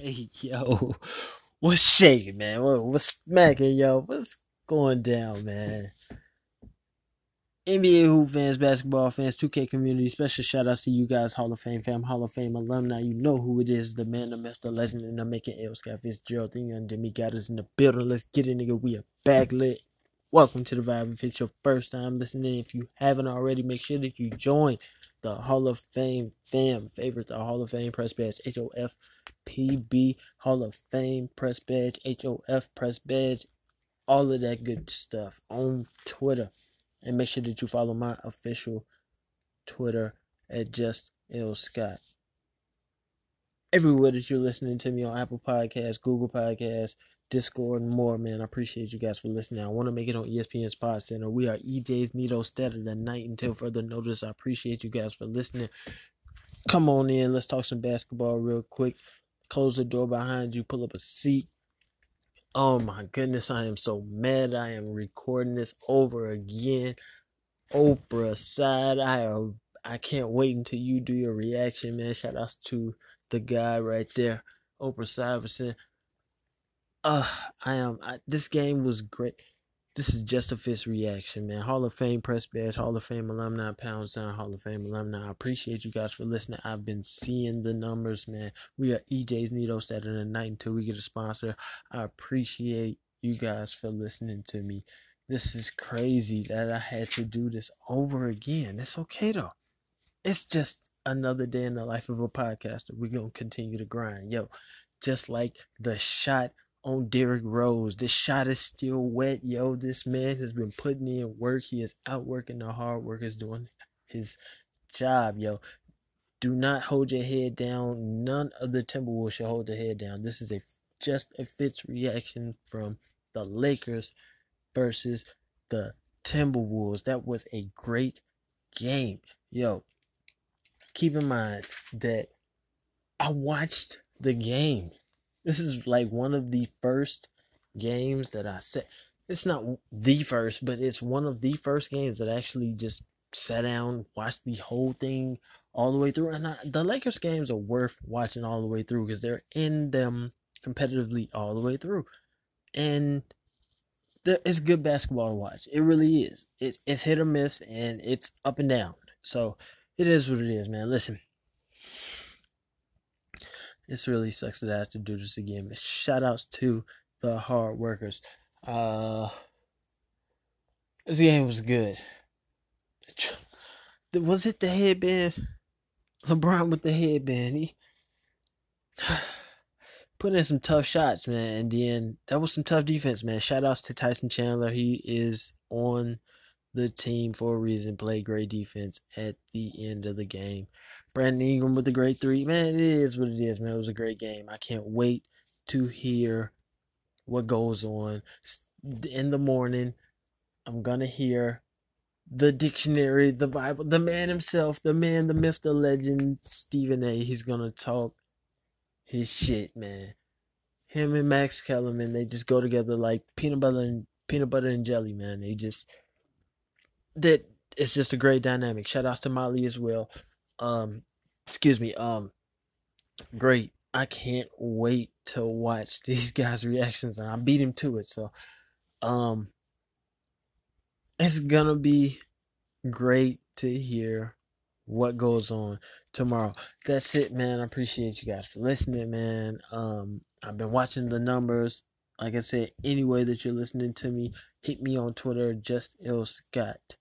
Hey, yo, what's shaking, man? What, what's smacking, yo? What's going down, man? NBA Hoop fans, basketball fans, 2K community, special shout outs to you guys, Hall of Fame fam, Hall of Fame alumni. You know who it is, the man, the myth, the legend, and I'm making L. Scott Fitzgerald and Demi got us in the building. Let's get it, nigga. We are back lit. Welcome to the Vibe. If it's your first time listening, if you haven't already, make sure that you join the Hall of Fame fam. Favorite the Hall of Fame press badge, H O F P B Hall of Fame press badge, H O F press badge, all of that good stuff on Twitter. And make sure that you follow my official Twitter at just L Scott. Everywhere that you're listening to me on Apple Podcasts, Google Podcasts, Discord, and more, man. I appreciate you guys for listening. I want to make it on ESPN Sports Center. We are EJ's Neato Stead the night until further notice. I appreciate you guys for listening. Come on in. Let's talk some basketball real quick. Close the door behind you. Pull up a seat. Oh my goodness, I am so mad. I am recording this over again. Oprah side. I I can't wait until you do your reaction, man. Shout outs to the guy right there. Oprah Syverson. Uh, I am. I, this game was great. This is just a Fitz reaction, man. Hall of Fame press badge, Hall of Fame alumni, Pound Sign, Hall of Fame alumni. I appreciate you guys for listening. I've been seeing the numbers, man. We are EJ's Neato Saturday night until we get a sponsor. I appreciate you guys for listening to me. This is crazy that I had to do this over again. It's okay though. It's just another day in the life of a podcaster. We're gonna continue to grind. Yo, just like the shot on Derrick Rose. This shot is still wet, yo. This man has been putting in work. He is outworking the hard workers doing his job, yo. Do not hold your head down. None of the Timberwolves should hold their head down. This is a just a Fitz reaction from the Lakers versus the Timberwolves. That was a great game. Yo, keep in mind that I watched the game this is like one of the first games that I said. It's not the first, but it's one of the first games that I actually just sat down, watched the whole thing all the way through. And I, the Lakers games are worth watching all the way through because they're in them competitively all the way through. And it's good basketball to watch. It really is. It's it's hit or miss and it's up and down. So it is what it is, man. Listen, it's really sucks that I have to do this again. But shout outs to the hard workers. Uh, this game was good. Was it the headband? LeBron with the headband. He put in some tough shots, man. And then that was some tough defense, man. Shout outs to Tyson Chandler. He is on the team for a reason. Played great defense at the end of the game. Brandon Ingram with the great three. Man, it is what it is, man. It was a great game. I can't wait to hear what goes on in the morning. I'm gonna hear the dictionary, the Bible, the man himself, the man, the myth, the legend, Stephen A. He's gonna talk his shit, man. Him and Max Kellerman, they just go together like peanut butter and peanut butter and jelly, man. They just that it's just a great dynamic. Shout outs to Molly as well. Um, excuse me. Um, great. I can't wait to watch these guys' reactions, and I beat him to it. So, um, it's gonna be great to hear what goes on tomorrow. That's it, man. I appreciate you guys for listening, man. Um, I've been watching the numbers. Like I said, any way that you're listening to me, hit me on Twitter, just L Scott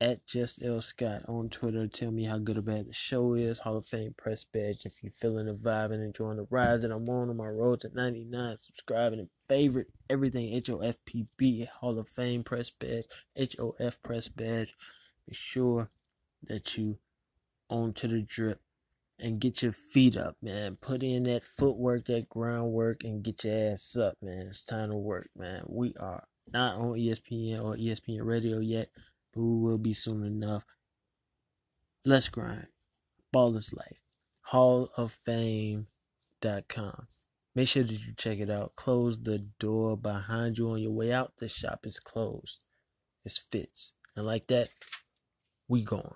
at just L Scott on Twitter. Tell me how good or bad the show is. Hall of Fame press badge. If you're feeling the vibe and enjoying the ride that I'm on on my road to 99, subscribing and favorite everything HOFPB Hall of Fame press badge, HOF press badge. Be sure that you on to the drip and get your feet up, man. Put in that footwork, that groundwork, and get your ass up, man. It's time to work, man. We are not on ESPN or ESPN Radio yet who will be soon enough. Let's grind. Ballers life. Hall of Fame.com. Make sure that you check it out. Close the door behind you on your way out. The shop is closed. It's Fitz. And like that, we gone.